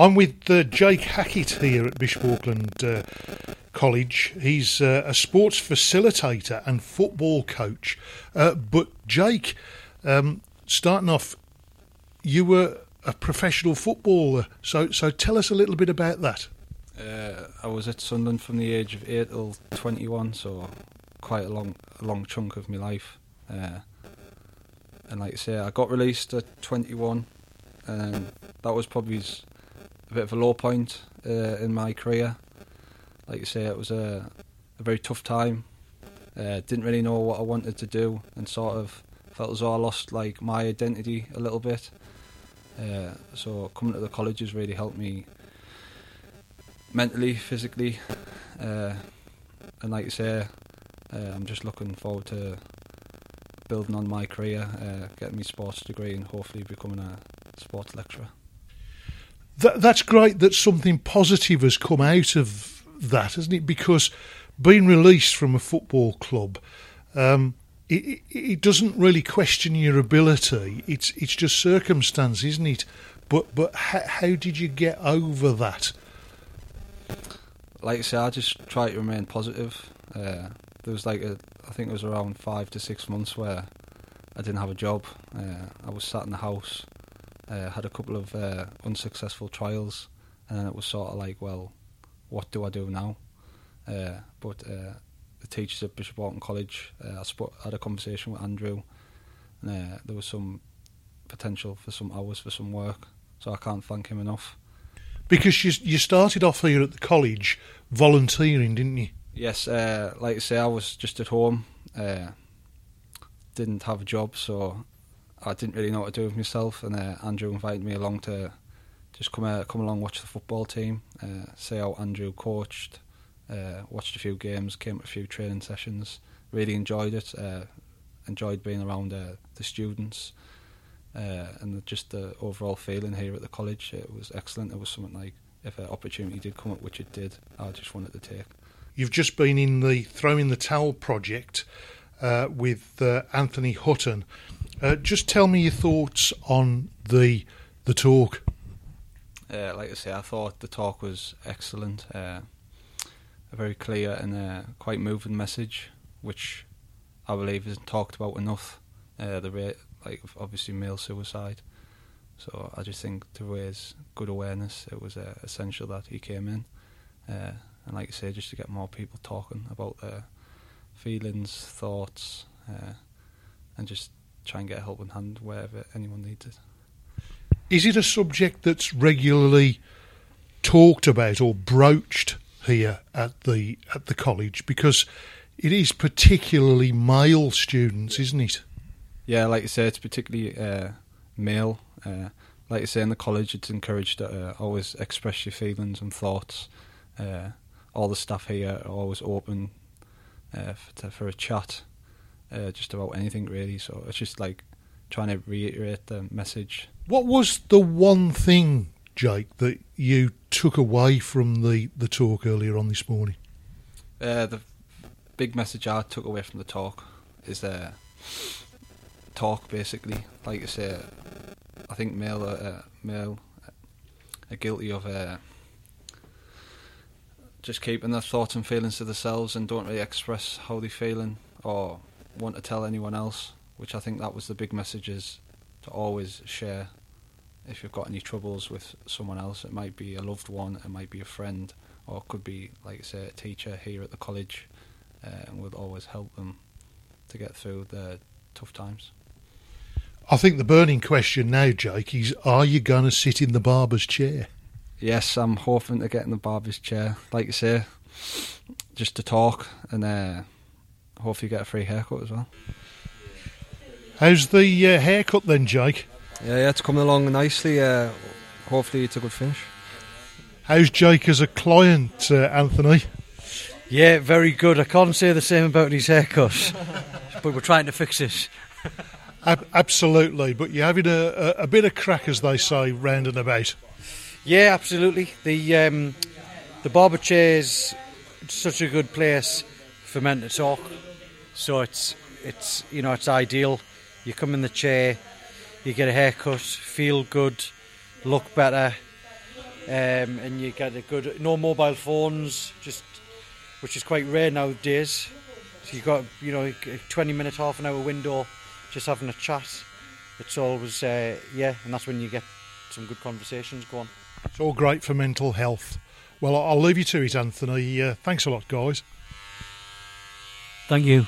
I'm with uh, Jake Hackett here at Bishop Auckland uh, College. He's uh, a sports facilitator and football coach. Uh, but Jake, um, starting off, you were a professional footballer. So, so tell us a little bit about that. Uh, I was at Sunderland from the age of eight till twenty-one, so quite a long, a long chunk of my life. Uh, and like I say, I got released at twenty-one, and that was probably a bit of a low point uh, in my career. Like I say, it was a, a very tough time. Uh, didn't really know what I wanted to do, and sort of felt as though I lost like my identity a little bit. Uh, so coming to the college has really helped me mentally, physically, uh, and like I say, uh, I'm just looking forward to building on my career, uh, getting my sports degree, and hopefully becoming a sports lecturer. That, that's great that something positive has come out of that, isn't it? Because being released from a football club, um, it, it doesn't really question your ability. It's it's just circumstance, isn't it? But but how, how did you get over that? Like I say, I just try to remain positive. Uh, there was like a, I think it was around five to six months where I didn't have a job. Uh, I was sat in the house, uh, had a couple of uh, unsuccessful trials, and then it was sort of like, well, what do I do now? Uh, but uh, the teachers at Bishop Auckland College, uh, I sp- had a conversation with Andrew, and uh, there was some potential for some hours for some work, so I can't thank him enough. Because you you started off here at the college volunteering, didn't you? Yes, uh, like I say, I was just at home, uh, didn't have a job, so I didn't really know what to do with myself. And uh, Andrew invited me along to just come uh, come along watch the football team, uh, see how Andrew coached, uh, watched a few games, came to a few training sessions. Really enjoyed it. Uh, enjoyed being around uh, the students. And just the overall feeling here at the college, it was excellent. It was something like if an opportunity did come up, which it did, I just wanted to take. You've just been in the Throwing the Towel project with Anthony Hutton. Uh, just tell me your thoughts on the the talk. Uh, like I say, I thought the talk was excellent. Uh, a very clear and uh, quite moving message, which I believe isn't talked about enough. Uh, the rate, like obviously male suicide. So I just think to raise good awareness, it was uh, essential that he came in. And like I say, just to get more people talking about their feelings, thoughts, and just try and get a helping hand wherever anyone needs it. Is it a subject that's regularly talked about or broached here at the at the college? Because it is particularly male students, isn't it? Yeah, like I say, it's particularly uh, male. Uh, like I say, in the college, it's encouraged to uh, always express your feelings and thoughts. Uh, all the staff here are always open uh, for, to, for a chat, uh, just about anything really. So it's just like trying to reiterate the message. What was the one thing, Jake, that you took away from the, the talk earlier on this morning? Uh, the big message I took away from the talk is uh, talk basically. Like I say, I think male uh, male are guilty of uh, just keeping their thoughts and feelings to themselves and don't really express how they're feeling or want to tell anyone else. Which I think that was the big message is to always share. If you've got any troubles with someone else, it might be a loved one, it might be a friend, or it could be, like I say, a teacher here at the college, uh, and we'll always help them to get through the tough times. I think the burning question now, Jake, is are you going to sit in the barber's chair? Yes, I'm hoping to get in the barber's chair, like you say, just to talk and uh, hopefully you get a free haircut as well. How's the uh, haircut then, Jake? Yeah, yeah, it's coming along nicely. Uh, hopefully, it's a good finish. How's Jake as a client, uh, Anthony? Yeah, very good. I can't say the same about his haircut, but we're trying to fix this. Ab- absolutely, but you're having a, a, a bit of crack, as they say, round and about. Yeah, absolutely. The um, the barber chair is such a good place for men to talk. So it's it's you know it's ideal. You come in the chair, you get a haircut, feel good, look better. um, and you get a good no mobile phones, just which is quite rare nowadays. So you've got you know a 20 minute, half an hour window, just having a chat. It's always uh, yeah, and that's when you get some good conversations going. It's all great for mental health. Well, I'll leave you to it, Anthony. Uh, thanks a lot, guys. Thank you.